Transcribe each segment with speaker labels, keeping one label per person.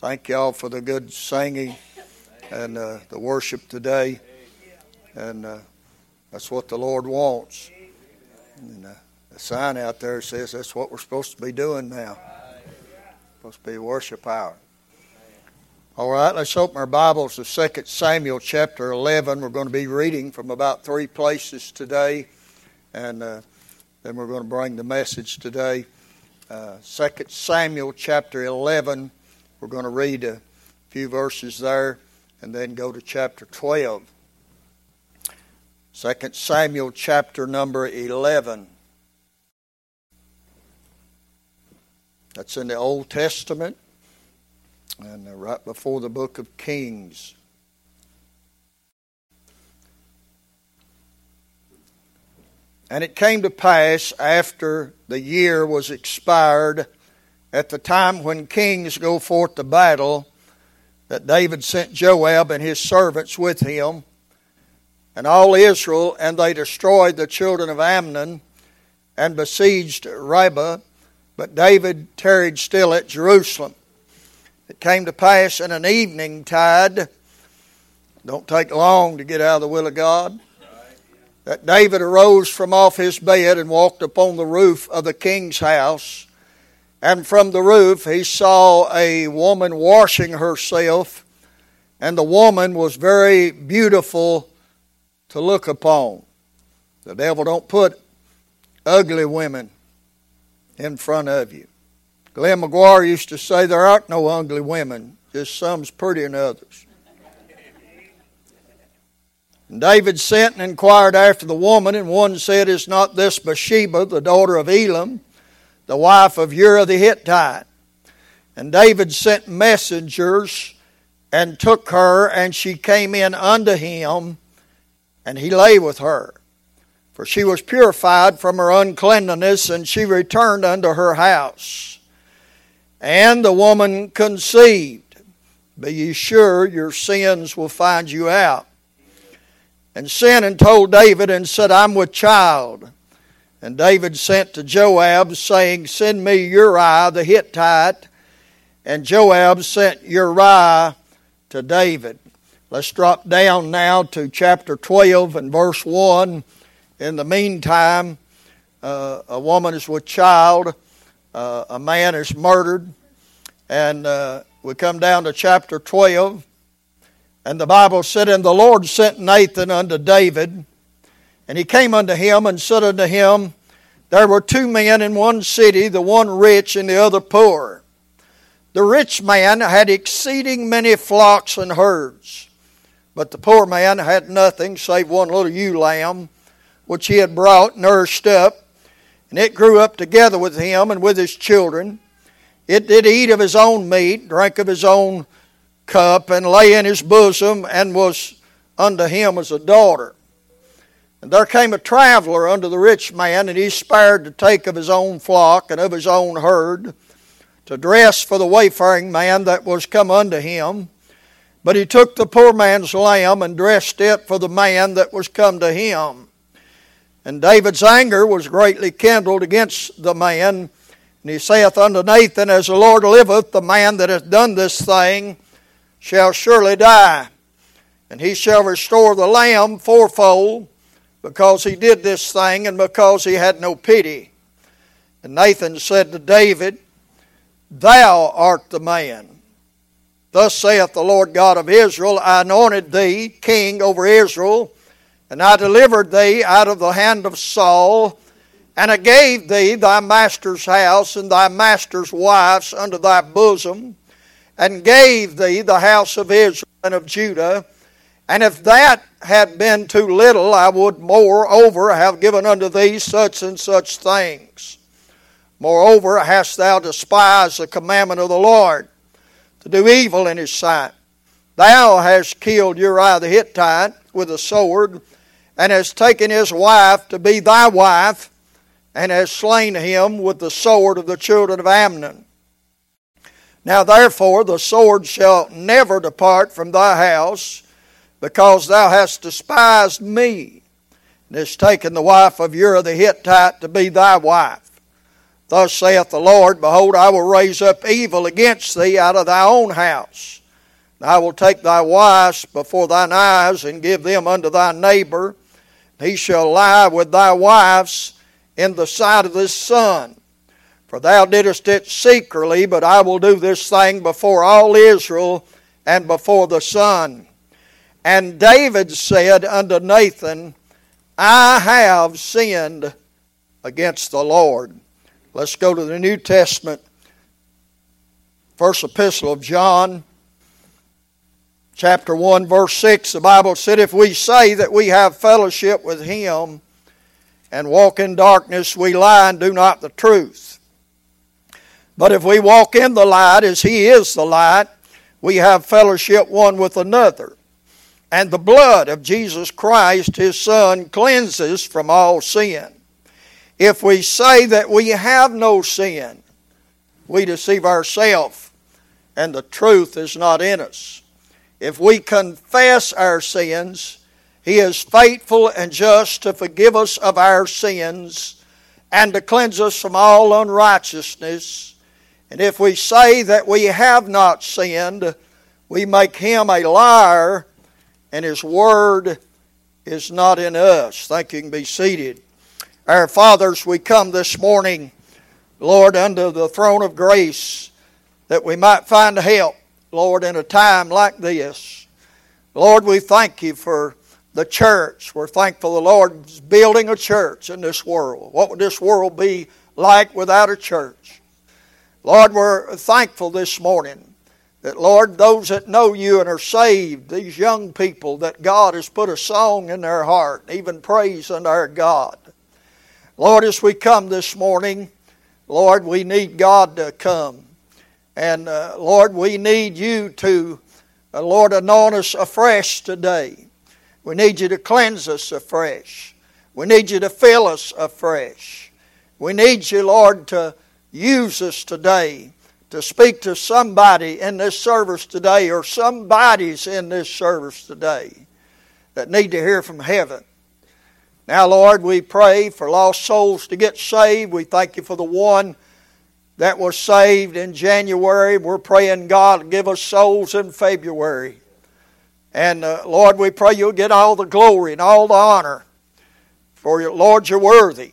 Speaker 1: Thank y'all for the good singing and uh, the worship today. And uh, that's what the Lord wants. And uh, the sign out there says that's what we're supposed to be doing now. Supposed to be worship hour. All right, let's open our Bibles to 2 Samuel chapter 11. We're going to be reading from about three places today, and uh, then we're going to bring the message today. Uh, 2 Samuel chapter 11 we're going to read a few verses there and then go to chapter 12. 2 Samuel chapter number 11. That's in the Old Testament and right before the book of Kings. And it came to pass after the year was expired at the time when kings go forth to battle that David sent Joab and his servants with him and all Israel, and they destroyed the children of Ammon and besieged Rabbah. But David tarried still at Jerusalem. It came to pass in an evening tide, don't take long to get out of the will of God, that David arose from off his bed and walked upon the roof of the king's house and from the roof he saw a woman washing herself, and the woman was very beautiful to look upon. The devil don't put ugly women in front of you. Glenn McGuire used to say there aren't no ugly women, just some's prettier than others. And David sent and inquired after the woman, and one said, Is not this Bathsheba, the daughter of Eliam? The wife of Uriah the Hittite. And David sent messengers and took her, and she came in unto him, and he lay with her. For she was purified from her uncleanness, and she returned unto her house. And the woman conceived. Be ye sure your sins will find you out. And sent and told David and said, I'm with child. And David sent to Joab, saying, Send me Uriah the Hittite. And Joab sent Uriah to David. Let's drop down now to chapter 12 and verse 1. In the meantime, uh, a woman is with child, uh, a man is murdered, and uh, we come down to chapter 12. And the Bible said, And the Lord sent Nathan unto David and he came unto him and said unto him, There were two men in one city, the one rich and the other poor. The rich man had exceeding many flocks and herds, but the poor man had nothing save one little ewe lamb, which he had brought, nursed up, and it grew up together with him and with his children. It did eat of his own meat, drank of his own cup, and lay in his bosom, and was unto him as a daughter. And there came a traveler unto the rich man, and he spared to take of his own flock and of his own herd, to dress for the wayfaring man that was come unto him. But he took the poor man's lamb and dressed it for the man that was come to him. And David's anger was greatly kindled against the man. And he saith unto Nathan, As the Lord liveth, the man that hath done this thing shall surely die. And he shall restore the lamb fourfold because he did this thing and because he had no pity. And Nathan said to David, Thou art the man. Thus saith the Lord God of Israel I anointed thee king over Israel, and I delivered thee out of the hand of Saul, and I gave thee thy master's house and thy master's wives unto thy bosom, and gave thee the house of Israel and of Judah and if that had been too little, I would moreover have given unto thee such and such things. Moreover, hast thou despised the commandment of the Lord to do evil in his sight. Thou hast killed Uriah the Hittite with a sword, and hast taken his wife to be thy wife, and hast slain him with the sword of the children of Ammon. Now therefore the sword shall never depart from thy house because thou hast despised me, and hast taken the wife of Uriah the Hittite to be thy wife. Thus saith the Lord, Behold, I will raise up evil against thee out of thy own house. I will take thy wives before thine eyes, and give them unto thy neighbor. He shall lie with thy wives in the sight of the sun. For thou didst it secretly, but I will do this thing before all Israel and before the sun. And David said unto Nathan, I have sinned against the Lord. Let's go to the New Testament. First epistle of John, chapter 1, verse 6. The Bible said, If we say that we have fellowship with him and walk in darkness, we lie and do not the truth. But if we walk in the light as he is the light, we have fellowship one with another. And the blood of Jesus Christ, his Son, cleanses from all sin. If we say that we have no sin, we deceive ourselves, and the truth is not in us. If we confess our sins, He is faithful and just to forgive us of our sins and to cleanse us from all unrighteousness. And if we say that we have not sinned, we make Him a liar, and His Word is not in us. Thank you. you can be seated. Our fathers, we come this morning, Lord, under the throne of grace that we might find help, Lord, in a time like this. Lord, we thank you for the church. We're thankful the Lord's building a church in this world. What would this world be like without a church? Lord, we're thankful this morning that, Lord, those that know you and are saved, these young people, that God has put a song in their heart, even praise unto our God. Lord, as we come this morning, Lord, we need God to come. And uh, Lord, we need you to, uh, Lord, anoint us afresh today. We need you to cleanse us afresh. We need you to fill us afresh. We need you, Lord, to use us today to speak to somebody in this service today or somebody's in this service today that need to hear from heaven. Now, Lord, we pray for lost souls to get saved. We thank you for the one that was saved in January. We're praying, God, give us souls in February. And uh, Lord, we pray you'll get all the glory and all the honor. For your, Lord, you're worthy.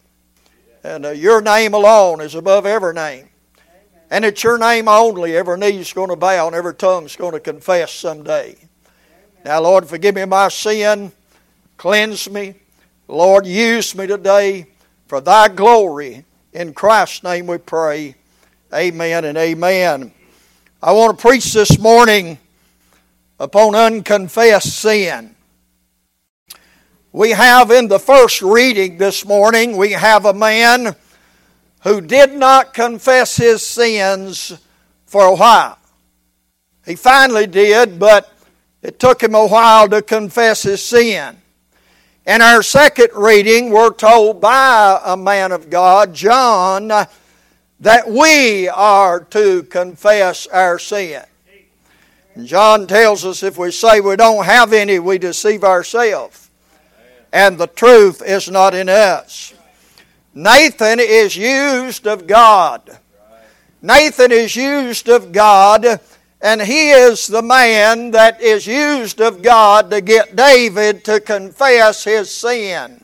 Speaker 1: And uh, your name alone is above every name. And it's your name only every knee's going to bow and every tongue's going to confess someday. Now, Lord, forgive me my sin. Cleanse me. Lord, use me today for thy glory. In Christ's name we pray. Amen and amen. I want to preach this morning upon unconfessed sin. We have in the first reading this morning, we have a man who did not confess his sins for a while. He finally did, but it took him a while to confess his sin. In our second reading, we're told by a man of God, John, that we are to confess our sin. And John tells us if we say we don't have any, we deceive ourselves. And the truth is not in us. Nathan is used of God. Nathan is used of God and he is the man that is used of God to get David to confess his sin.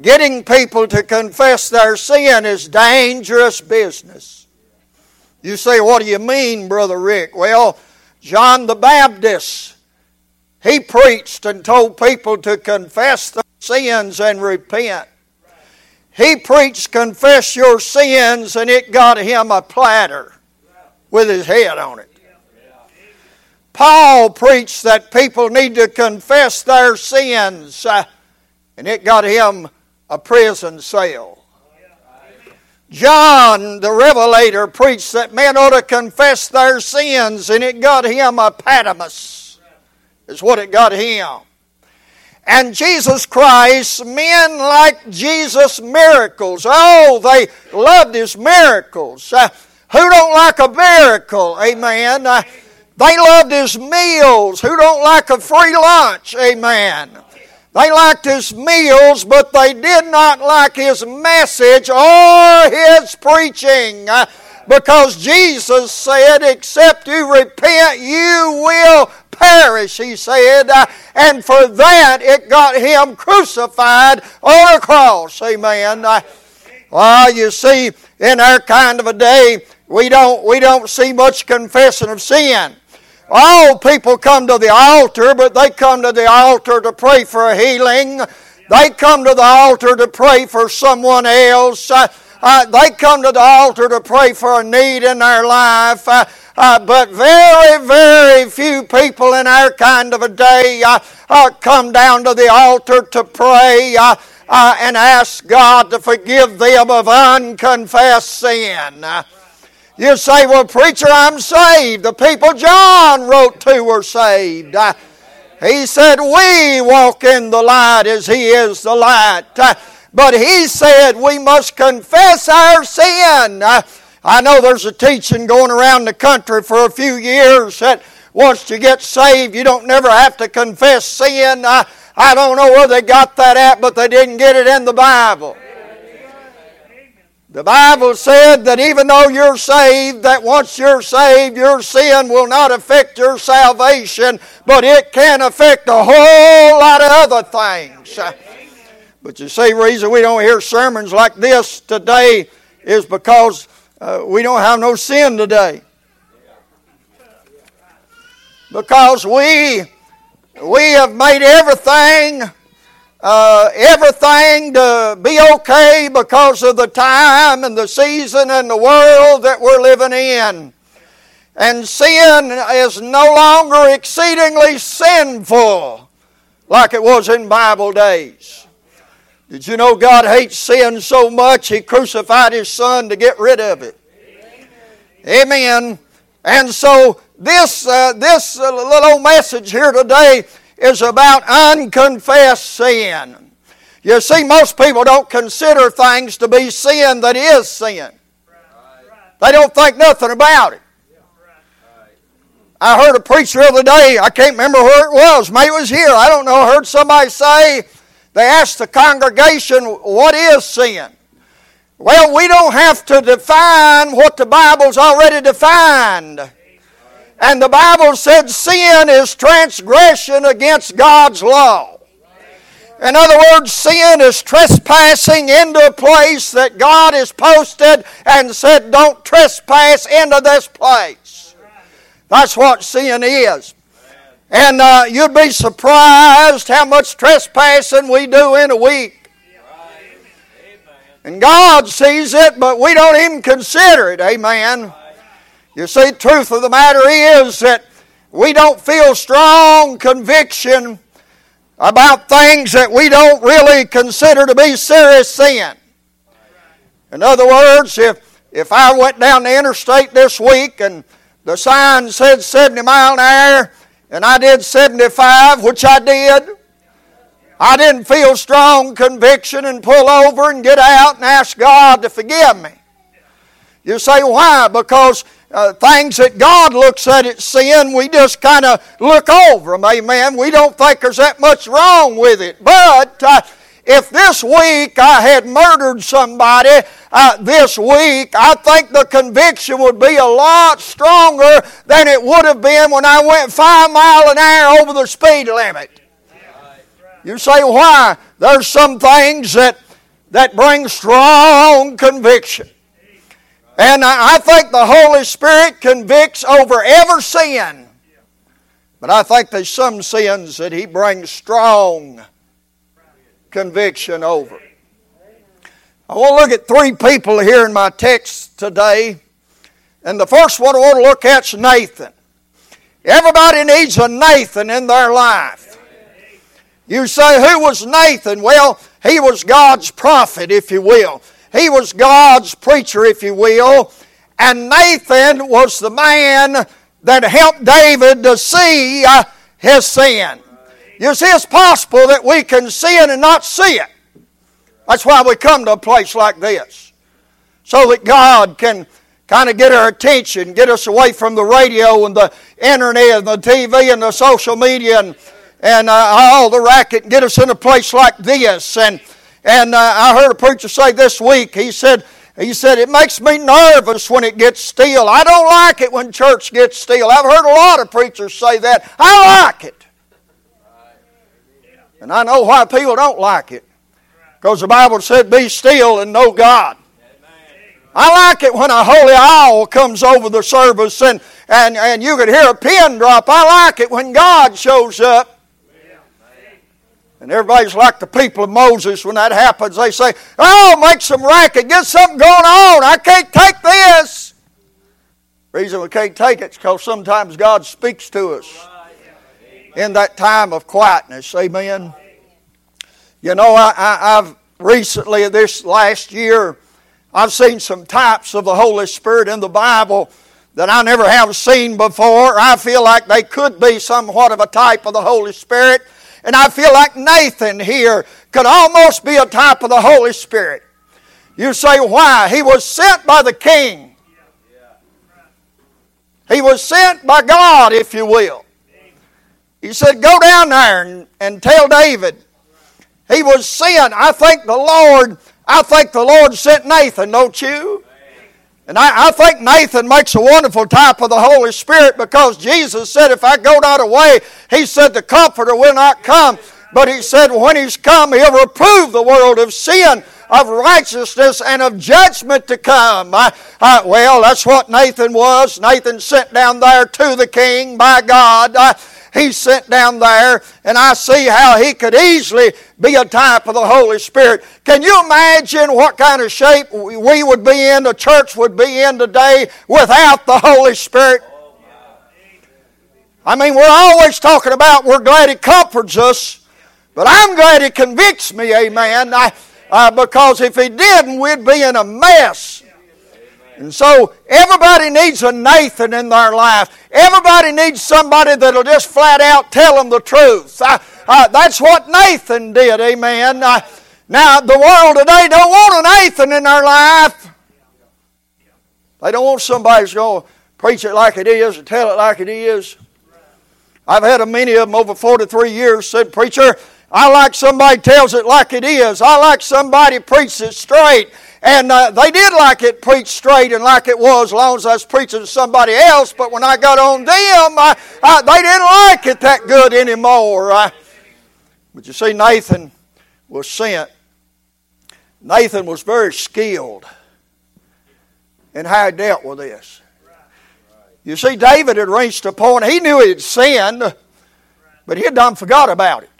Speaker 1: Getting people to confess their sin is dangerous business. You say, what do you mean, Brother Rick? Well, John the Baptist, he preached and told people to confess their sins and repent. He preached, confess your sins, and it got him a platter with his head on it. Paul preached that people need to confess their sins, uh, and it got him a prison cell. John the Revelator preached that men ought to confess their sins, and it got him a Patmos, is what it got him. And Jesus Christ, men like Jesus' miracles. Oh, they loved his miracles. Uh, who don't like a miracle? Amen. Uh, they loved his meals. Who don't like a free lunch? Amen. They liked his meals, but they did not like his message or his preaching. Because Jesus said, Except you repent, you will perish, he said. Uh, and for that, it got him crucified on a cross. Amen. Uh, well, you see, in our kind of a day, we don't, we don't see much confession of sin. All people come to the altar, but they come to the altar to pray for a healing. They come to the altar to pray for someone else. Uh, Uh, uh, they come to the altar to pray for a need in their life. Uh, uh but very, very few people in our kind of a day uh, uh, come down to the altar to pray and ask God to forgive them of unconfessed sin. You say, well, preacher, I'm saved. The people John wrote to were saved. Uh, he said, we walk in the light as he is the light. But he said we must confess our sin. Uh, I know there's a teaching going around the country for a few years that once you get saved, you don't never have to confess sin. I don't know where they got that at, but they didn't get it in the Bible. The Bible said that even though you're saved, that once you're saved, your sin will not affect your salvation, but it can affect a whole lot of other things. But you see, reason we don't hear sermons like this today is because uh, we don't have no sin today. Because we we have made everything uh, everything to be okay because of the time and the season and the world that we're living in. And sin is no longer exceedingly sinful like it was in Bible days. Did you know God hates sin so much He crucified His Son to get rid of it? Amen. And so this uh, this uh, little message here today is about unconfessed sin. You see, most people don't consider things to be sin that is sin. They don't think nothing about it. I heard a preacher the other day, I can't remember where it was, maybe it was here, I don't know, I heard somebody say, they asked the congregation, what is sin? Well, we don't have to define what the Bible's already defined. And the Bible said sin is transgression against God's law. In other words, sin is trespassing into a place that God has posted and said, don't trespass into this place. That's what sin is. And uh, you'd be surprised how much trespassing we do in a week. And God sees it, but we don't even consider it. Amen. You see, the truth of the matter is that we don't feel strong conviction about things that we don't really consider to be serious sin. In other words, if, if I went down the interstate this week and the sign said 70 mile an hour and I did 75, which I did, I didn't feel strong conviction and pull over and get out and ask God to forgive me. You say, why? Because uh, things that God looks at as sin, we just kind of look over them. Amen. We don't think there's that much wrong with it. But uh, if this week I had murdered somebody uh, this week, I think the conviction would be a lot stronger than it would have been when I went five mile an hour over the speed limit. You say why? There's some things that that bring strong conviction. And I think the Holy Spirit convicts over every sin. But I think there's some sins that He brings strong conviction over. I want to look at three people here in my text today. And the first one I want to look at is Nathan. Everybody needs a Nathan in their life. You say, who was Nathan? Well, he was God's prophet, if you will. He was God's preacher, if you will. And Nathan was the man that helped David to see uh, his sin. You see, it's possible that we can sin and not see it. That's why we come to a place like this. So that God can kind of get our attention, get us away from the radio and the internet and the TV and the social media and, and uh, all the racket and get us in a place like this. And, and uh, I heard a preacher say this week, he said, he said, It makes me nervous when it gets still. I don't like it when church gets still. I've heard a lot of preachers say that. I like it. And I know why people don't like it. Because the Bible said, Be still and know God. I like it when a holy owl comes over the service and, and, and you can hear a pin drop. I like it when God shows up. And everybody's like the people of Moses when that happens. They say, Oh, make some racket, get something going on. I can't take this. The reason we can't take it is because sometimes God speaks to us in that time of quietness. Amen. You know, I, I, I've recently, this last year, I've seen some types of the Holy Spirit in the Bible that I never have seen before. I feel like they could be somewhat of a type of the Holy Spirit. And I feel like Nathan here could almost be a type of the Holy Spirit. You say, why? He was sent by the king. He was sent by God, if you will. He said, Go down there and, and tell David. He was sent. I think the Lord, I think the Lord sent Nathan, don't you? And I, I, think Nathan makes a wonderful type of the Holy Spirit because Jesus said, If I go not away, He said, the Comforter will not come. But He said, When He's come, He'll reprove the world of sin, of righteousness, and of judgment to come. I, I, well, that's what Nathan was. Nathan sent down there to the king by God. He's sent down there, and I see how he could easily be a type of the Holy Spirit. Can you imagine what kind of shape we would be in, the church would be in today without the Holy Spirit? I mean, we're always talking about we're glad He comforts us, but I'm glad He convicts me, amen. I, uh, because if He didn't, we'd be in a mess. And so everybody needs a Nathan in their life. Everybody needs somebody that'll just flat out tell them the truth. That's what Nathan did, amen. Now, the world today don't want a Nathan in their life. They don't want somebody who's going to preach it like it is or tell it like it is. I've had a many of them over 43 years said, Preacher, I like somebody tells it like it is. I like somebody preaches it straight. And uh, they did like it preached straight and like it was, as long as I was preaching to somebody else. But when I got on them, I, I, they didn't like it that good anymore. But you see, Nathan was sent. Nathan was very skilled in how he dealt with this. You see, David had reached a point, he knew he had sinned, but he had done forgot about it.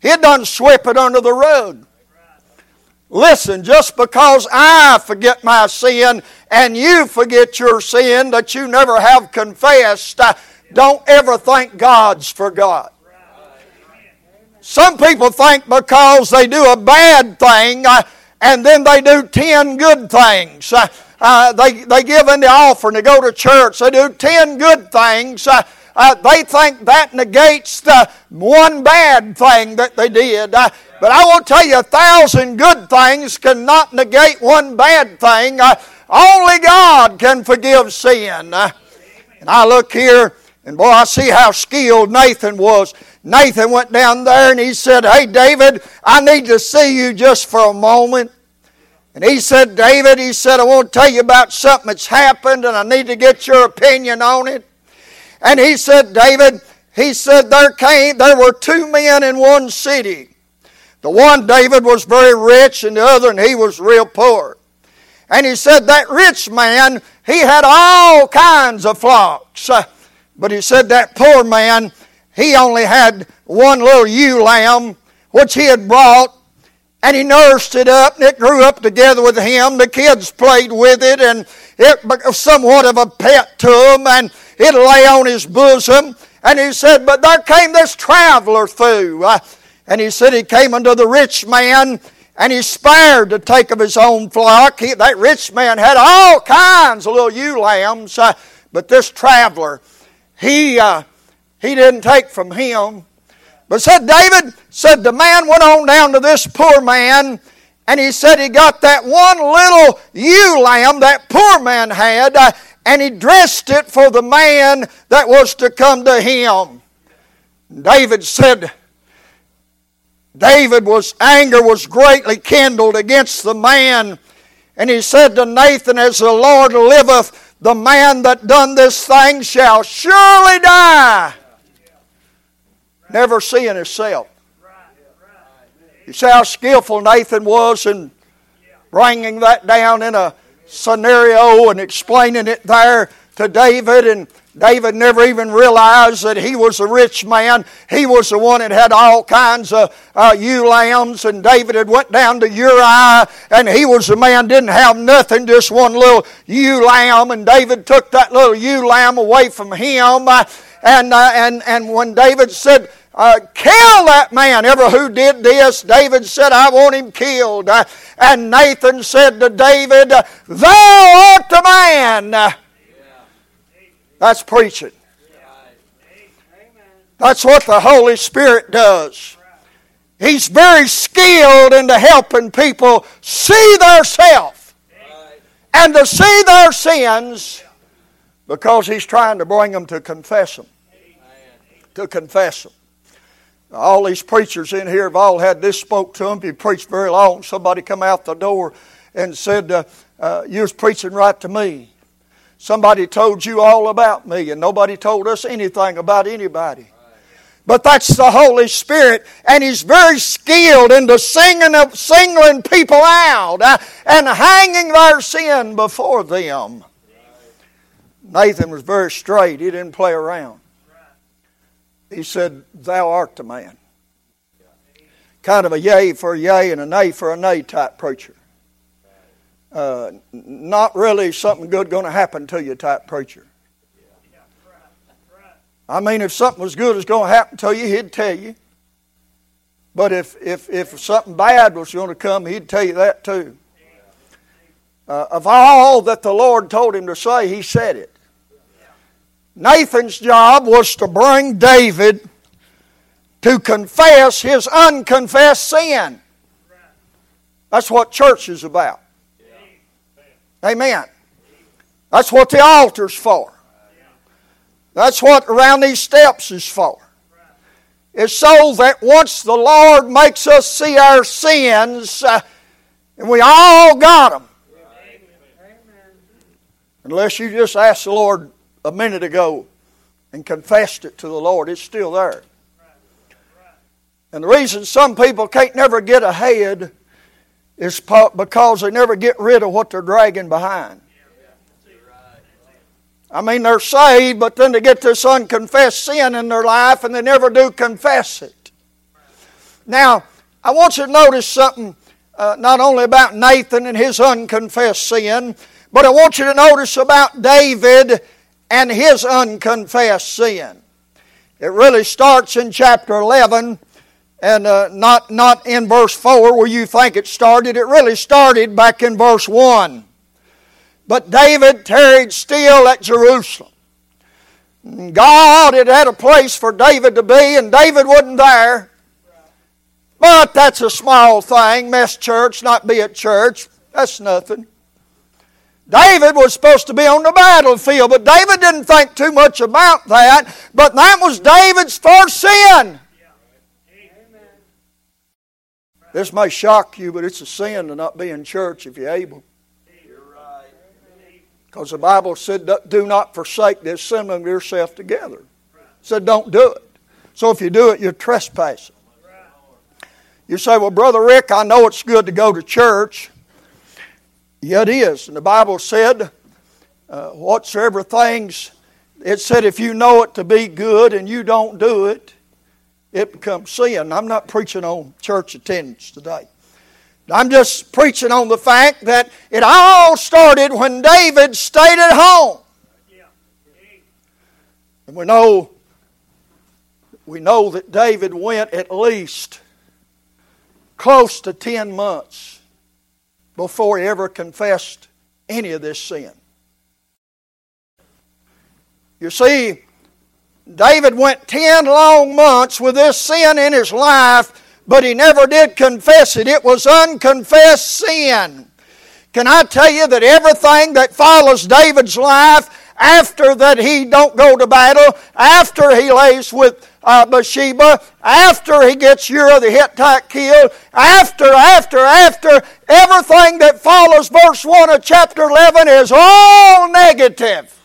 Speaker 1: He had done swept it under the rug. Listen, just because I forget my sin and you forget your sin that you never have confessed, uh, don't ever think God's forgot. Some people think because they do a bad thing uh, and then they do ten good things. Uh, uh, they, they give in the offering, they go to church, they do ten good things. Uh, uh, they think that negates the one bad thing that they did. Uh, but I will tell you, a thousand good things cannot negate one bad thing. Uh, only God can forgive sin. Uh, and I look here, and boy, I see how skilled Nathan was. Nathan went down there and he said, Hey, David, I need to see you just for a moment. And he said, David, he said, I want to tell you about something that's happened and I need to get your opinion on it. And he said, David, he said, there came, there were two men in one city. The one, David, was very rich, and the other, and he was real poor. And he said that rich man, he had all kinds of flocks. But he said that poor man, he only had one little ewe lamb, which he had brought, and he nursed it up, and it grew up together with him. The kids played with it, and it was somewhat of a pet to him, and it lay on his bosom. And he said, But there came this traveler through. Uh, and he said he came unto the rich man and he spared to take of his own flock. He, that rich man had all kinds of little ewe lambs, uh, but this traveler, he, uh, he didn't take from him. But said David, said the man went on down to this poor man and he said he got that one little ewe lamb that poor man had uh, and he dressed it for the man that was to come to him. David said, David was anger was greatly kindled against the man, and he said to Nathan, As the Lord liveth, the man that done this thing shall surely die. Never seeing himself. You see how skillful Nathan was in bringing that down in a scenario and explaining it there to David and David never even realized that he was a rich man. He was the one that had all kinds of uh, ewe lambs, and David had went down to Uriah, and he was the man didn't have nothing, just one little ewe lamb, and David took that little ewe lamb away from him, uh, and uh, and and when David said. Uh, kill that man. Ever who did this, David said, I want him killed. Uh, and Nathan said to David, Thou art the man. That's preaching. That's what the Holy Spirit does. He's very skilled into helping people see their self and to see their sins because he's trying to bring them to confess them. To confess them. All these preachers in here have all had this spoke to them. If you preached very long, somebody come out the door and said, uh, uh, You was preaching right to me. Somebody told you all about me, and nobody told us anything about anybody. But that's the Holy Spirit, and He's very skilled into singing of singling people out uh, and hanging their sin before them. Nathan was very straight. He didn't play around. He said, Thou art the man. Kind of a yay for a yay and a nay for a nay type preacher uh, not really something good going to happen to you type preacher. I mean, if something was good was going to happen to you, he'd tell you. But if, if, if something bad was going to come, he'd tell you that too. Uh, of all that the Lord told him to say, he said it. Nathan's job was to bring David to confess his unconfessed sin. That's what church is about. Amen. That's what the altar's for. That's what around these steps is for. It's so that once the Lord makes us see our sins, uh, and we all got them. Unless you just ask the Lord a minute ago and confessed it to the Lord, it's still there. And the reason some people can't never get ahead is because they never get rid of what they're dragging behind. I mean, they're saved, but then they get this unconfessed sin in their life and they never do confess it. Now, I want you to notice something uh, not only about Nathan and his unconfessed sin, but I want you to notice about David and his unconfessed sin. It really starts in chapter 11 and uh, not, not in verse 4 where you think it started. It really started back in verse 1. But David tarried still at Jerusalem. God had had a place for David to be, and David wasn't there. But that's a small thing. Mess church, not be at church. That's nothing. David was supposed to be on the battlefield, but David didn't think too much about that. But that was David's first sin. This may shock you, but it's a sin to not be in church if you're able. Because the Bible said, do not forsake the assembling of yourself together. It said, don't do it. So if you do it, you're trespassing. You say, well, Brother Rick, I know it's good to go to church. Yeah, it is. And the Bible said, uh, whatsoever things, it said, if you know it to be good and you don't do it, it becomes sin. I'm not preaching on church attendance today. I'm just preaching on the fact that it all started when David stayed at home. And we know we know that David went at least close to 10 months before he ever confessed any of this sin. You see, David went 10 long months with this sin in his life, but he never did confess it. It was unconfessed sin. Can I tell you that everything that follows David's life after that he don't go to battle, after he lays with uh, Bathsheba, after he gets Uriah the Hittite killed, after, after, after, everything that follows verse 1 of chapter 11 is all negative.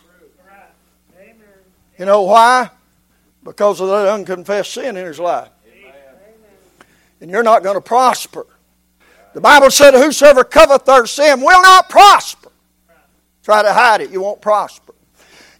Speaker 1: You know why? Because of that unconfessed sin in his life. And you're not going to prosper. The Bible said, Whosoever covereth their sin will not prosper. Try to hide it, you won't prosper.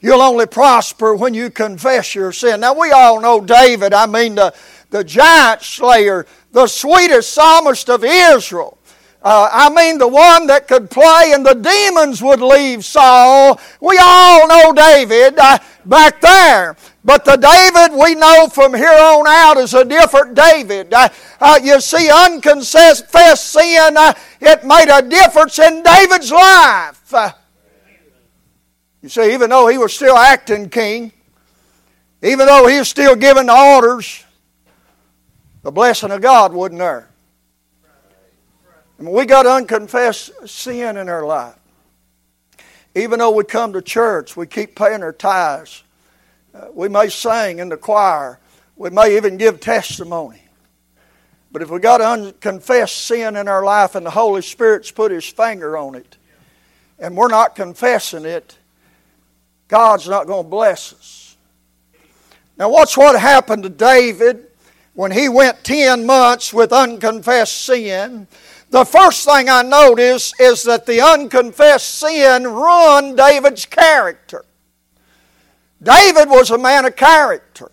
Speaker 1: You'll only prosper when you confess your sin. Now, we all know David, I mean, the, the giant slayer, the sweetest psalmist of Israel. Uh, I mean, the one that could play and the demons would leave Saul. We all know David uh, back there. But the David we know from here on out is a different David. Uh, uh you see, unconfessed sin, uh, it made a difference in David's life. You see, even though he was still acting king, even though he was still giving the orders, the blessing of God wasn't there. And we got unconfessed sin in our life. Even though we come to church, we keep paying our tithes. Uh, we may sing in the choir. We may even give testimony. But if we got unconfessed sin in our life and the Holy Spirit's put His finger on it, and we're not confessing it, God's not going to bless us. Now, watch what happened to David when he went 10 months with unconfessed sin. The first thing I notice is that the unconfessed sin ruined David's character. David was a man of character.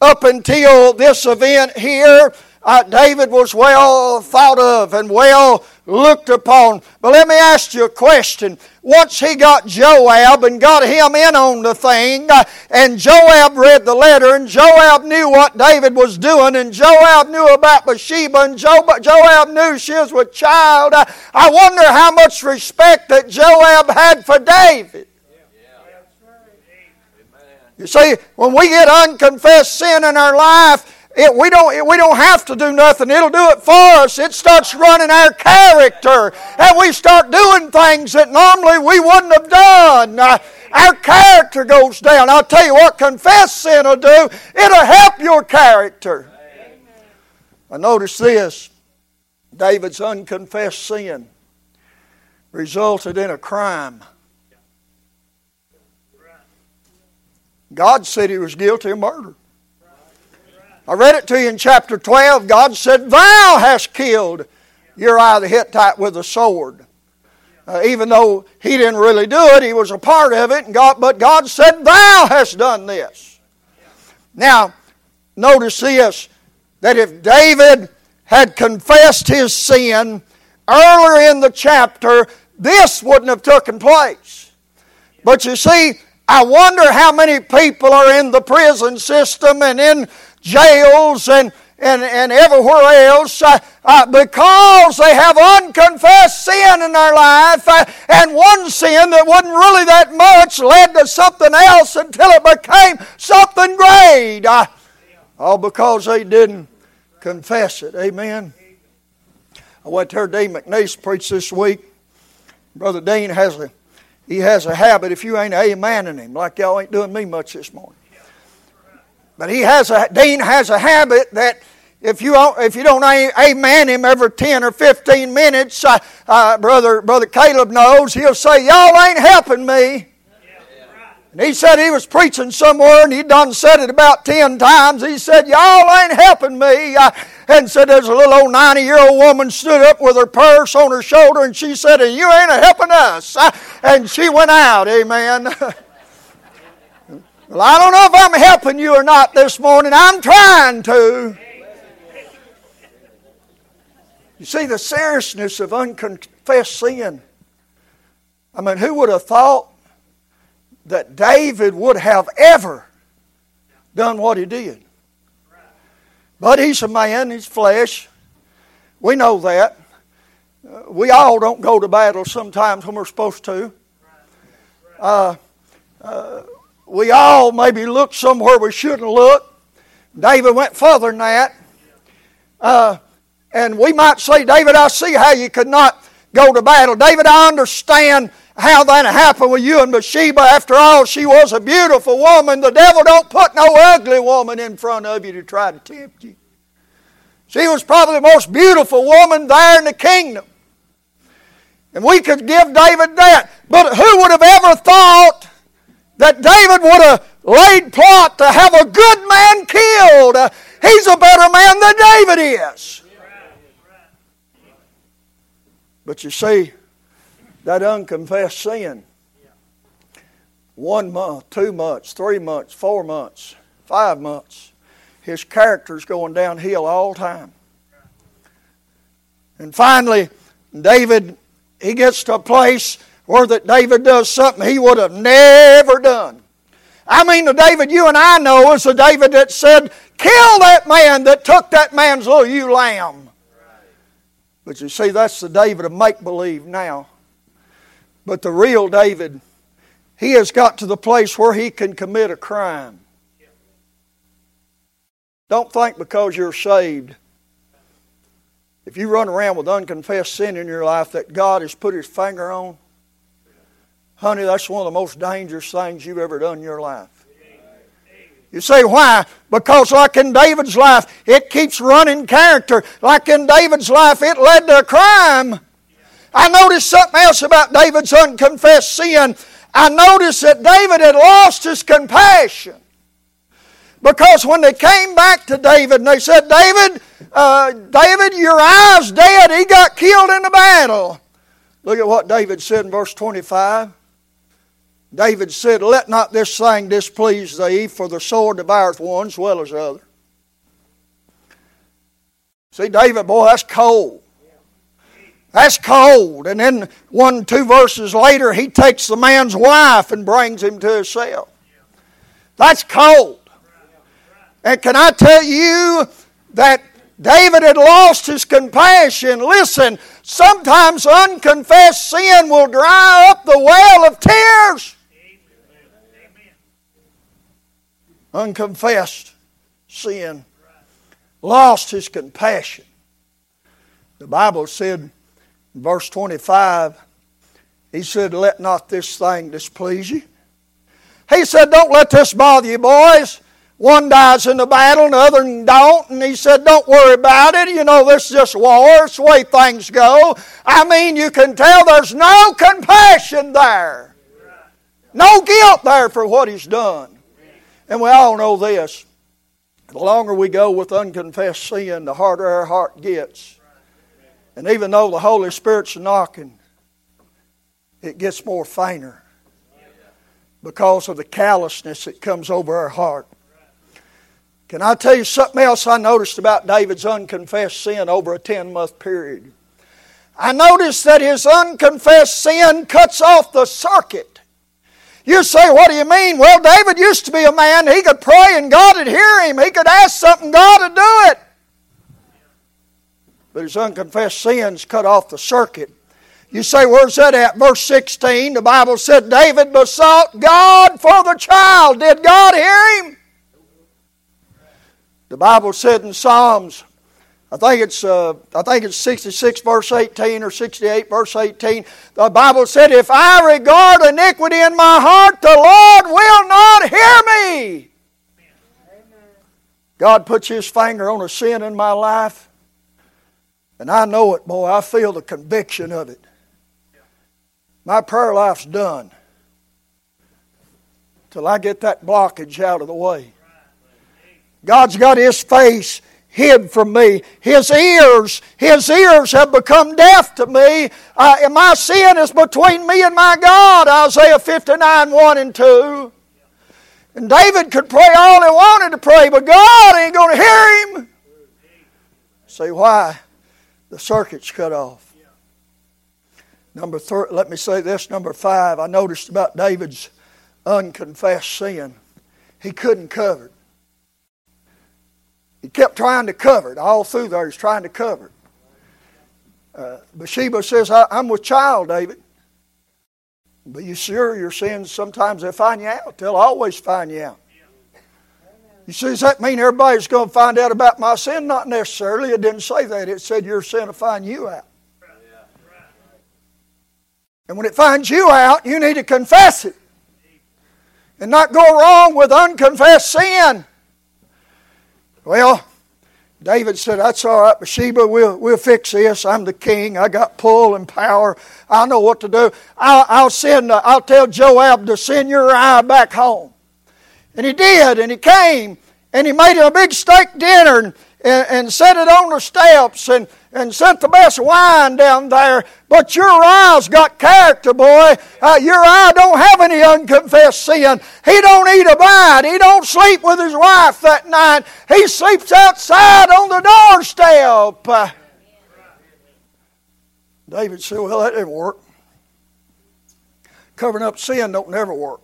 Speaker 1: Up until this event here, uh, David was well thought of and well looked upon. But let me ask you a question. Once he got Joab and got him in on the thing, uh, and Joab read the letter, and Joab knew what David was doing, and Joab knew about Bathsheba, and Joab knew she was with child, uh, I wonder how much respect that Joab had for David. You see, when we get unconfessed sin in our life, it, we, don't, we don't have to do nothing. It'll do it for us. It starts running our character. And we start doing things that normally we wouldn't have done. Uh, our character goes down. I'll tell you what confess sin will do. It'll help your character. I notice this. David's unconfessed sin resulted in a crime. God said he was guilty of murder. I read it to you in chapter 12. God said, Thou hast killed Uriah the Hittite with a sword. Uh, even though he didn't really do it, he was a part of it. God, but God said, Thou hast done this. Now, notice this that if David had confessed his sin earlier in the chapter, this wouldn't have taken place. But you see, I wonder how many people are in the prison system and in jails and, and, and everywhere else uh, uh, because they have unconfessed sin in their life. Uh, and one sin that wasn't really that much led to something else until it became something great. Uh, all because they didn't confess it. Amen. I went to hear Dean McNeese preach this week. Brother Dean has a he has a habit, if you ain't amen in him, like y'all ain't doing me much this morning. But he has a, Dean has a habit that if you if you don't amen him every 10 or 15 minutes, uh, uh, brother, brother Caleb knows, he'll say, Y'all ain't helping me. And he said he was preaching somewhere and he'd done said it about 10 times. He said, Y'all ain't helping me. And said there's a little old 90 year old woman stood up with her purse on her shoulder and she said, you ain't helping us. And she went out. Amen. Well, I don't know if I'm helping you or not this morning. I'm trying to. You see the seriousness of unconfessed sin. I mean, who would have thought that David would have ever done what he did? But he's a man, he's flesh. We know that. we all don't go to battle sometimes when we're supposed to. Uh, uh, we all maybe look somewhere we shouldn't look. David went further than that. Uh, and we might say, David, I see how you could not go to battle. David, I understand how that happened with you and Bathsheba. After all, she was a beautiful woman. The devil don't put no ugly woman in front of you to try to tempt you. She was probably the most beautiful woman there in the kingdom. And we could give David that. But who would have ever thought that David would have laid plot to have a good man killed? He's a better man than David is. But you see, that unconfessed sin, one month, two months, three months, four months, five months, his character's going downhill all the time. And finally, David, he gets to a place where that David does something he would have never done. I mean, the David you and I know is the David that said, Kill that man that took that man's little ewe lamb. But you see, that's the David of make believe now. But the real David, he has got to the place where he can commit a crime. Don't think because you're saved, if you run around with unconfessed sin in your life that God has put his finger on, honey, that's one of the most dangerous things you've ever done in your life. You say, why? Because, like in David's life, it keeps running character. Like in David's life, it led to a crime. I noticed something else about David's unconfessed sin. I noticed that David had lost his compassion. Because when they came back to David and they said, David, uh, David, Uriah's dead. He got killed in the battle. Look at what David said in verse 25. David said, Let not this thing displease thee, for the sword devoureth one as well as the other. See, David, boy, that's cold. That's cold. And then one, two verses later, he takes the man's wife and brings him to himself. That's cold. And can I tell you that David had lost his compassion. Listen, sometimes unconfessed sin will dry up the well of tears. Unconfessed sin lost his compassion. The Bible said in verse 25, he said, Let not this thing displease you. He said, Don't let this bother you, boys. One dies in the battle and the other don't. And he said, Don't worry about it. You know, this is just war. It's the way things go. I mean, you can tell there's no compassion there. No guilt there for what he's done. And we all know this. The longer we go with unconfessed sin, the harder our heart gets. And even though the Holy Spirit's knocking, it gets more fainter because of the callousness that comes over our heart. Can I tell you something else I noticed about David's unconfessed sin over a 10 month period? I noticed that his unconfessed sin cuts off the circuit. You say, what do you mean? Well, David used to be a man, he could pray and God would hear him. He could ask something, God would do it. But his unconfessed sins cut off the circuit. You say, where's that at? Verse 16, the Bible said, David besought God for the child. Did God hear him? The Bible said in Psalms, I think it's uh, I think it's 66 verse 18 or 68 verse 18. The Bible said, "If I regard iniquity in my heart, the Lord will not hear me." God puts His finger on a sin in my life, and I know it, boy. I feel the conviction of it. My prayer life's done till I get that blockage out of the way. God's got His face hid from me. His ears, His ears have become deaf to me. Uh, and my sin is between me and my God. Isaiah 59, 1 and 2. And David could pray all he wanted to pray, but God ain't going to hear him. Say why? The circuit's cut off. Number three, let me say this. Number five, I noticed about David's unconfessed sin. He couldn't cover it. He kept trying to cover it. All through there, he's trying to cover it. Uh, Bathsheba says, I'm with child, David. But you sure your sins, sometimes they'll find you out. They'll always find you out. You see, does that mean everybody's going to find out about my sin? Not necessarily. It didn't say that. It said your sin will find you out. And when it finds you out, you need to confess it and not go wrong with unconfessed sin. Well, David said, That's all right, Bathsheba, we'll, we'll fix this. I'm the king. I got pull and power. I know what to do. I'll, I'll send, I'll tell Joab to send Uriah back home. And he did, and he came, and he made a big steak dinner and, and, and set it on the steps and, and sent the best wine down there. But Uriah's got character, boy. Uh, Uriah don't have any unconfessed sin. He don't eat a bite. He don't sleep with his wife that night. He sleeps outside on the doorstep. Uh, David said, well, that didn't work. Covering up sin don't never work.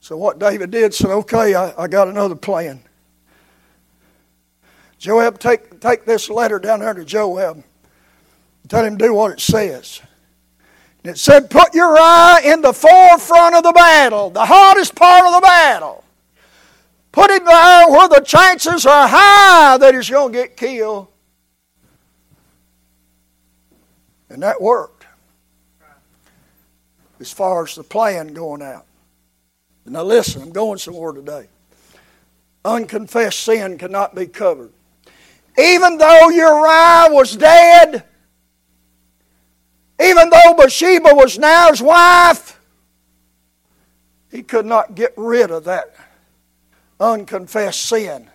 Speaker 1: So what David did said, okay, I, I got another plan. Joab, take, take this letter down there to Joab. Tell him to do what it says. And it said, Put Uriah in the forefront of the battle, the hardest part of the battle. Put him there where the chances are high that he's going to get killed. And that worked as far as the plan going out. Now, listen, I'm going somewhere today. Unconfessed sin cannot be covered even though Uriah was dead, even though Bathsheba was now his wife, he could not get rid of that unconfessed sin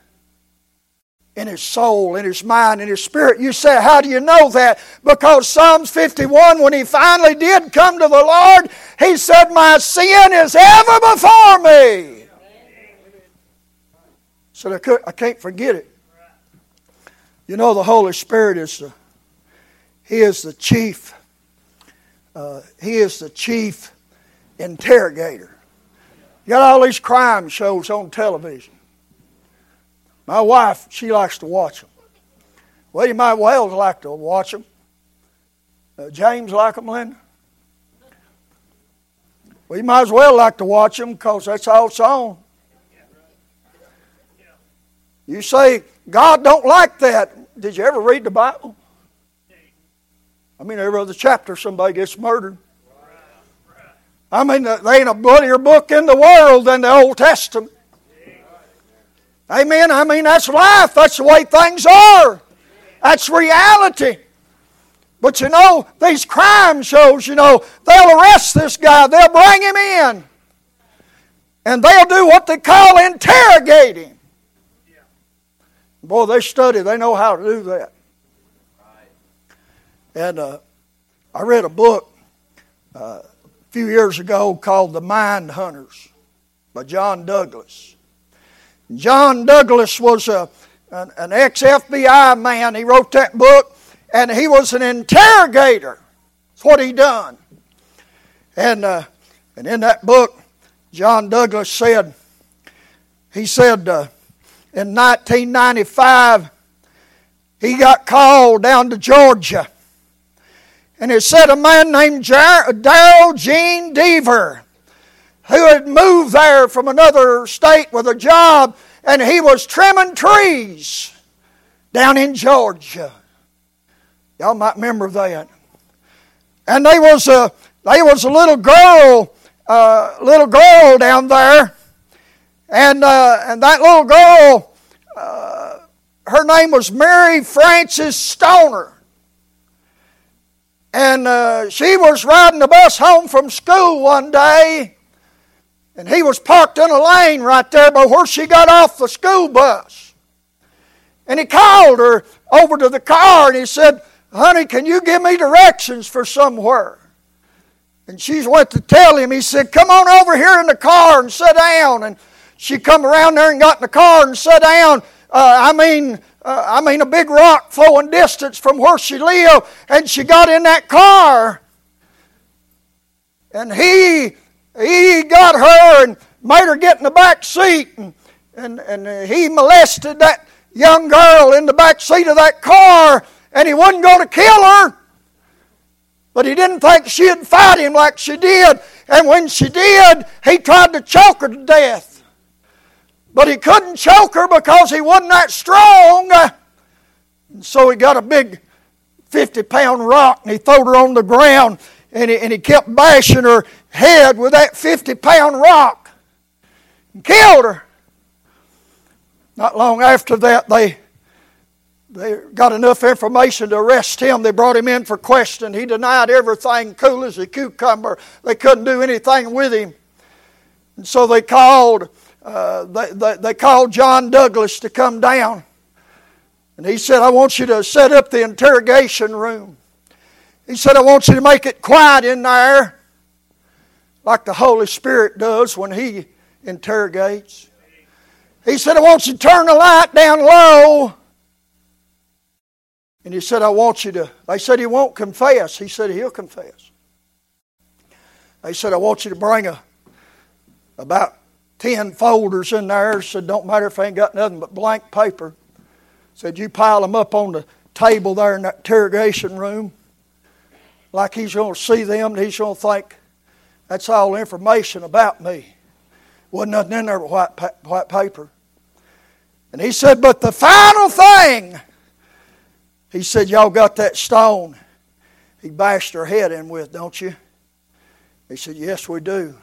Speaker 1: in his soul, in his mind, in his spirit. You say, How do you know that? Because Psalms 51, when he finally did come to the Lord, he said, My sin is ever before me. So I, can't forget it. You know, the Holy Spirit is the, He is the chief, uh, He is the chief interrogator. You got all these crime shows on television. My wife, she likes to watch them. Well, you might well like to watch them. Uh, James like them, Linda? Well, you might as well like to watch them because that's all it's on. You say, God don't like that. Did you ever read the Bible? I mean, every other chapter somebody gets murdered. I mean, there ain't a bloodier book in the world than the Old Testament. Amen. I mean, that's life. That's the way things are. That's reality. But you know, these crime shows, you know, they'll arrest this guy, they'll bring him in, and they'll do what they call interrogating. Boy, they study, they know how to do that. And uh, I read a book uh, a few years ago called The Mind Hunters by John Douglas. John Douglas was a, an, an ex FBI man. He wrote that book, and he was an interrogator. That's what he done. And, uh, and in that book, John Douglas said, he said, uh, in 1995, he got called down to Georgia. And it said a man named Darrell Gene Devier, who had moved there from another state with a job, and he was trimming trees down in Georgia. Y'all might remember that. And there was a there was a little girl, uh, little girl down there and, uh, and that little girl, uh, her name was Mary Frances Stoner. And uh, she was riding the bus home from school one day, and he was parked in a lane right there by where she got off the school bus. And he called her over to the car and he said, Honey, can you give me directions for somewhere? And she went to tell him, he said, Come on over here in the car and sit down. And she come around there and got in the car and sat down. Uh, I mean, uh, I mean a big rock flowing distance from where she lived, and she got in that car, and he he got her and made her get in the back seat, and and, and he molested that young girl in the back seat of that car, and he wasn't going to kill her. But he didn't think she'd fight him like she did. And when she did, he tried to choke her to death. But he couldn't choke her because he wasn't that strong. And so he got a big 50 pound rock and he threw her on the ground and he, and he kept bashing her head with that 50 pound rock and killed her. Not long after that, they, they got enough information to arrest him. They brought him in for question. He denied everything, cool as a cucumber. They couldn't do anything with him. And so they called, uh, they, they, they called John Douglas to come down. And he said, I want you to set up the interrogation room. He said, I want you to make it quiet in there, like the Holy Spirit does when He interrogates. He said, I want you to turn the light down low. And he said, I want you to. They said, He won't confess. He said, He'll confess. They said, I want you to bring a, about 10 folders in there. Said, Don't matter if I ain't got nothing but blank paper. Said, You pile them up on the table there in that interrogation room like he's going to see them and he's going to think that's all information about me. Wasn't nothing in there but white, pa- white paper. And he said, But the final thing, he said, Y'all got that stone he bashed her head in with, don't you? He said, Yes, we do.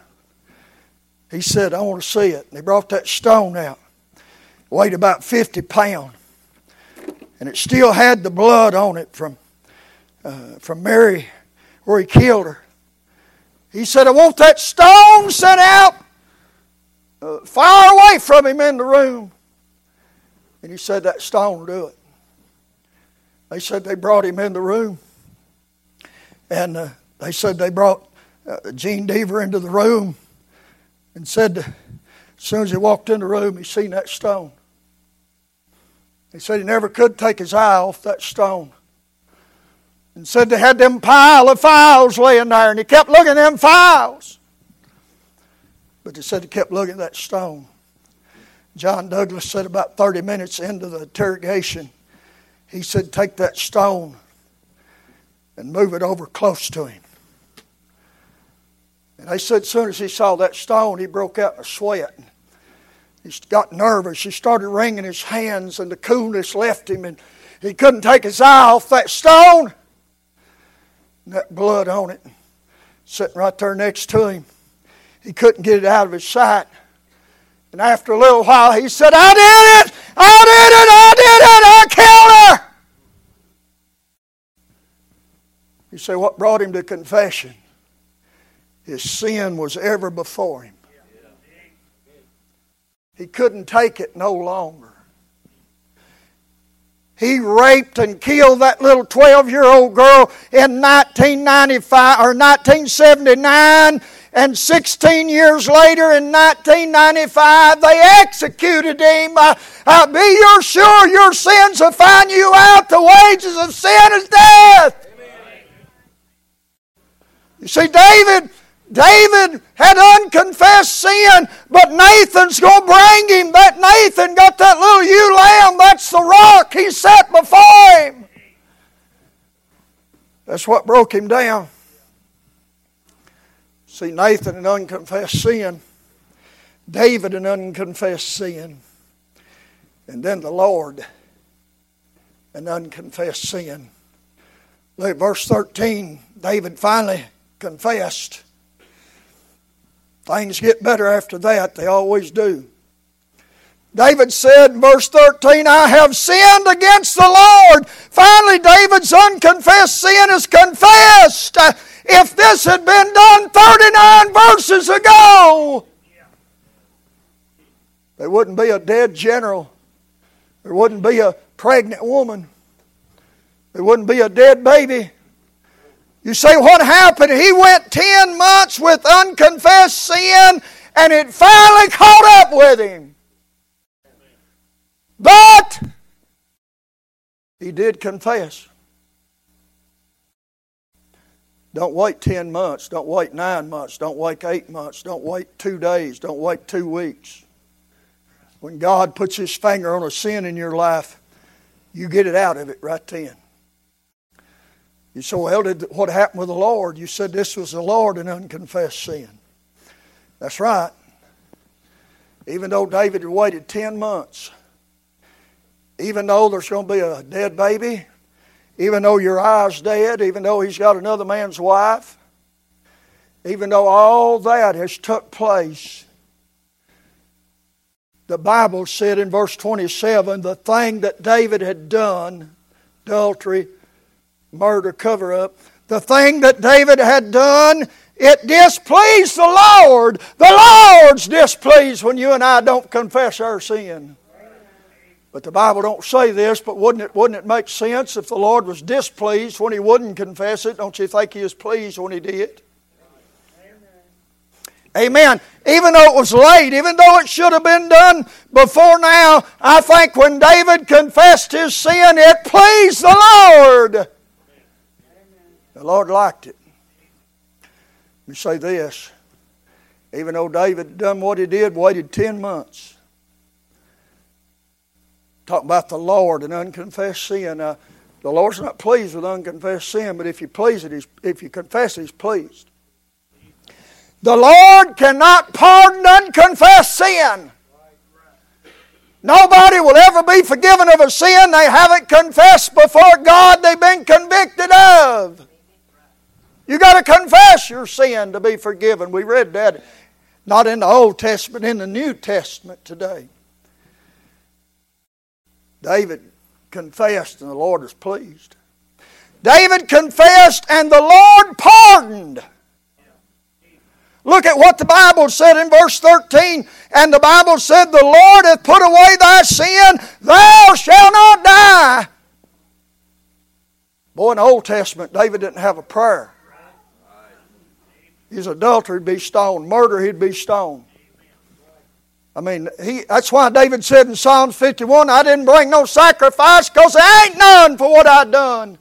Speaker 1: He said, I want to see it. And he brought that stone out. weighed about 50 pounds and it still had the blood on it from, uh, from Mary where he killed her. He said, I want that stone sent out uh, far away from him in the room. And he said, That stone will do it. They said they brought him in the room. And uh, they said they brought uh, Gene Devier into the room and said, as soon as he walked in the room, he seen that stone. He said he never could take his eye off that stone. And said they had them pile of files laying there, and he kept looking at them files. But he said he kept looking at that stone. John Douglas said about 30 minutes into the interrogation, he said, Take that stone and move it over close to him. And they said, as soon as he saw that stone, he broke out in a sweat. He got nervous. He started wringing his hands, and the coolness left him, and he couldn't take his eye off that stone. And that blood on it, sitting right there next to him. He couldn't get it out of his sight. And after a little while, he said, I did it! I did it! I did it! I killed her! You say, what brought him to confession? His sin was ever before him. He couldn't take it no longer. He raped and killed that little 12 year old girl in 1995 or 1979, and 16 years later in 1995 they executed him. Uh, uh, be you sure your sins will find you out. The wages of sin is death. Amen. You see, David David had unconfessed sin, but Nathan's going to bring him. That Nathan got that little ewe lamb. That's the rock he set before him. That's what broke him down. See, Nathan an unconfessed sin, David an unconfessed sin, and then the Lord an unconfessed sin. Look verse 13. David finally confessed. Things get better after that, they always do. David said in verse 13, I have sinned against the Lord. Finally, David's unconfessed sin is confessed. If this had been done 39 verses ago, there wouldn't be a dead general. There wouldn't be a pregnant woman. There wouldn't be a dead baby. You say, what happened? He went 10 months with unconfessed sin and it finally caught up with him. But he did confess. Don't wait 10 months. Don't wait 9 months. Don't wait 8 months. Don't wait 2 days. Don't wait 2 weeks. When God puts His finger on a sin in your life, you get it out of it right then. You say, well, did, what happened with the Lord? You said this was the Lord an unconfessed sin. That's right. Even though David had waited 10 months, even though there's going to be a dead baby, even though Uriah's dead, even though he's got another man's wife, even though all that has took place, the Bible said in verse 27 the thing that David had done, adultery, murder, cover up, the thing that David had done, it displeased the Lord. The Lord's displeased when you and I don't confess our sin. But the Bible don't say this, but wouldn't it, wouldn't it make sense if the Lord was displeased when he wouldn't confess it? Don't you think he was pleased when he did? Amen. Even though it was late, even though it should have been done before now, I think when David confessed his sin, it pleased the Lord. The Lord liked it. Let me say this. Even though David done what he did, waited 10 months. Talk about the Lord and unconfessed sin. Uh, the Lord's not pleased with unconfessed sin, but if you please it, if you confess it, He's pleased. The Lord cannot pardon unconfessed sin. Nobody will ever be forgiven of a sin they haven't confessed before God they've been convicted of. You got to confess your sin to be forgiven. We read that not in the Old Testament, in the New Testament today. David confessed and the Lord was pleased. David confessed and the Lord pardoned. Look at what the Bible said in verse 13. And the Bible said, The Lord hath put away thy sin, thou shalt not die. Boy, in the Old Testament, David didn't have a prayer. His adultery, he'd be stoned. Murder, he'd be stoned. I mean, he, that's why David said in Psalms 51, I didn't bring no sacrifice because there ain't none for what I done.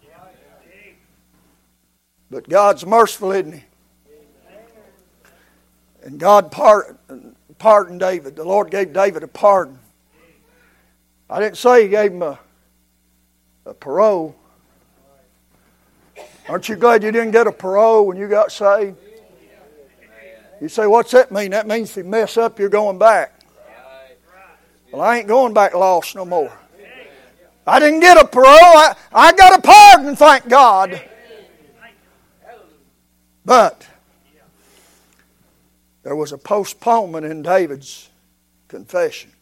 Speaker 1: But God's merciful, isn't He? And God pardoned David. The Lord gave David a pardon. I didn't say He gave him a, a parole. Aren't you glad you didn't get a parole when you got saved? You say, what's that mean? That means if you mess up, you're going back. Well, I ain't going back lost no more. I didn't get a parole. I, I got a pardon, thank God. But there was a postponement in David's confession.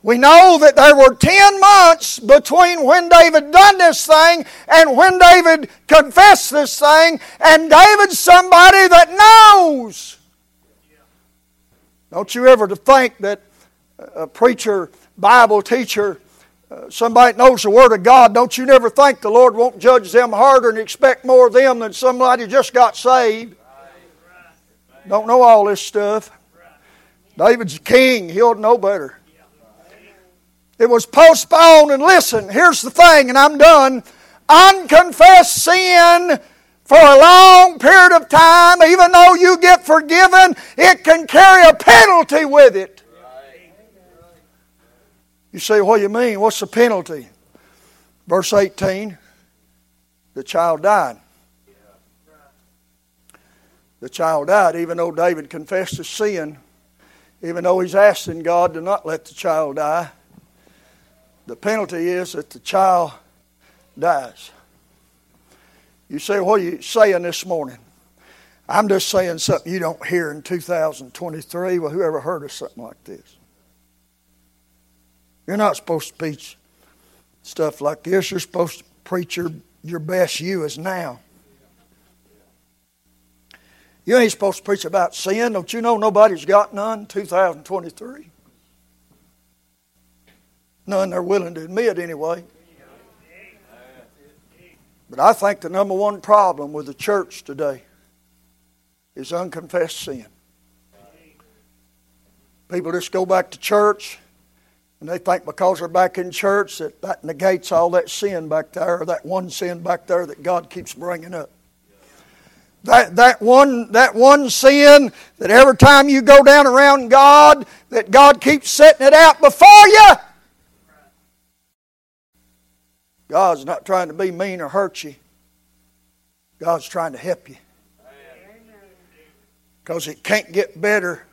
Speaker 1: We know that there were 10 months between when David done this thing and when David confessed this thing, and David's somebody that knows. Don't you ever think that a preacher, Bible teacher, uh, somebody knows the Word of God, don't you never think the Lord won't judge them harder and expect more of them than somebody just got saved? Don't know all this stuff. David's king. He'll know better. It was postponed, and listen, here's the thing, and I'm done. Unconfessed sin for a long period of time, even though you get forgiven, it can carry a penalty with it. You say, what do you mean? What's the penalty? Verse 18 the child died. The child died, even though David confessed his sin, even though he's asking God to not let the child die. The penalty is that the child dies. You say, What are you saying this morning? I'm just saying something you don't hear in 2023. Well, whoever heard of something like this? You're not supposed to preach stuff like this. You're supposed to preach your, your best you as now. You ain't supposed to preach about sin. Don't you know nobody's got none in 2023? None they're willing to admit, anyway. But I think the number one problem with the church today is unconfessed sin. People just go back to church and they think because they're back in church that that negates all that sin back there, or that one sin back there that God keeps bringing up. That, that, one, that one sin that every time you go down around God, that God keeps setting it out before you. God's not trying to be mean or hurt you. God's trying to help you. Because it can't get better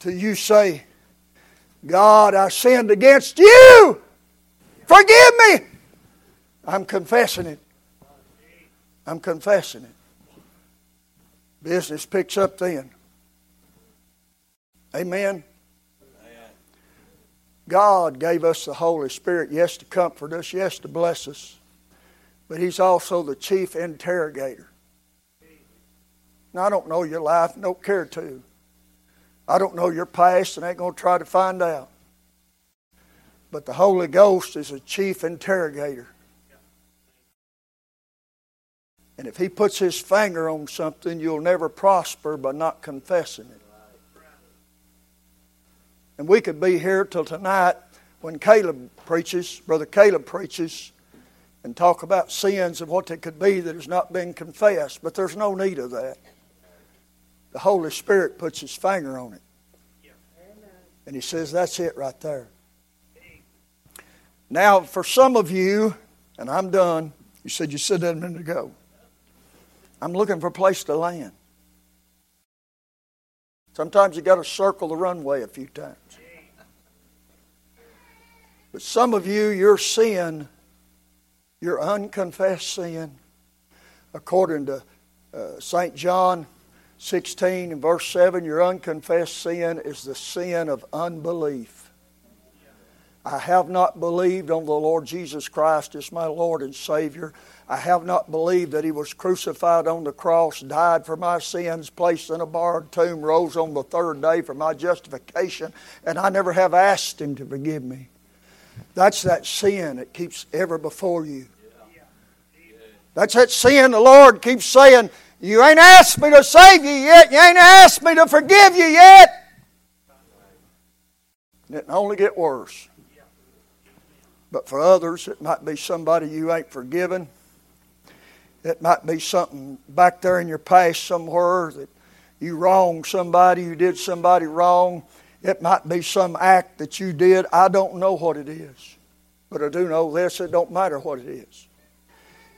Speaker 1: till you say, God, I sinned against you. Forgive me. I'm confessing it. I'm confessing it. Business picks up then. Amen. God gave us the Holy Spirit, yes, to comfort us, yes, to bless us, but He's also the chief interrogator. Now, I don't know your life, don't care to. I don't know your past and ain't going to try to find out. But the Holy Ghost is a chief interrogator. And if He puts His finger on something, you'll never prosper by not confessing it. And we could be here till tonight when Caleb preaches, Brother Caleb preaches, and talk about sins and what they could be that has not been confessed. But there's no need of that. The Holy Spirit puts His finger on it. And He says, That's it right there. Now, for some of you, and I'm done, you said you said that a minute ago. I'm looking for a place to land. Sometimes you got to circle the runway a few times. But some of you, your sin, your unconfessed sin, according to uh, St. John 16 and verse 7, your unconfessed sin is the sin of unbelief. I have not believed on the Lord Jesus Christ as my Lord and Savior. I have not believed that He was crucified on the cross, died for my sins, placed in a barred tomb, rose on the third day for my justification, and I never have asked Him to forgive me. That's that sin that keeps ever before you. That's that sin the Lord keeps saying, You ain't asked me to save you yet. You ain't asked me to forgive you yet. And it can only get worse. But for others, it might be somebody you ain't forgiven. It might be something back there in your past somewhere that you wronged somebody, you did somebody wrong. It might be some act that you did. I don't know what it is. But I do know this it don't matter what it is.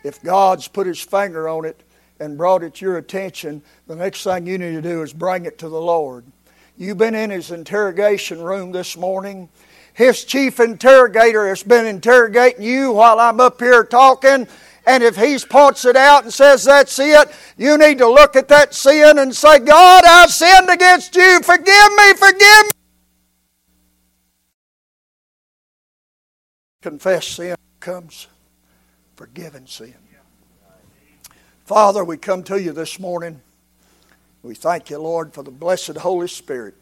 Speaker 1: If God's put his finger on it and brought it to your attention, the next thing you need to do is bring it to the Lord. You've been in his interrogation room this morning. His chief interrogator has been interrogating you while I'm up here talking. And if he points it out and says that's it, you need to look at that sin and say, God, I've sinned against you. Forgive me, forgive me. Confess sin comes forgiven sin. Father, we come to you this morning. We thank you, Lord, for the blessed Holy Spirit.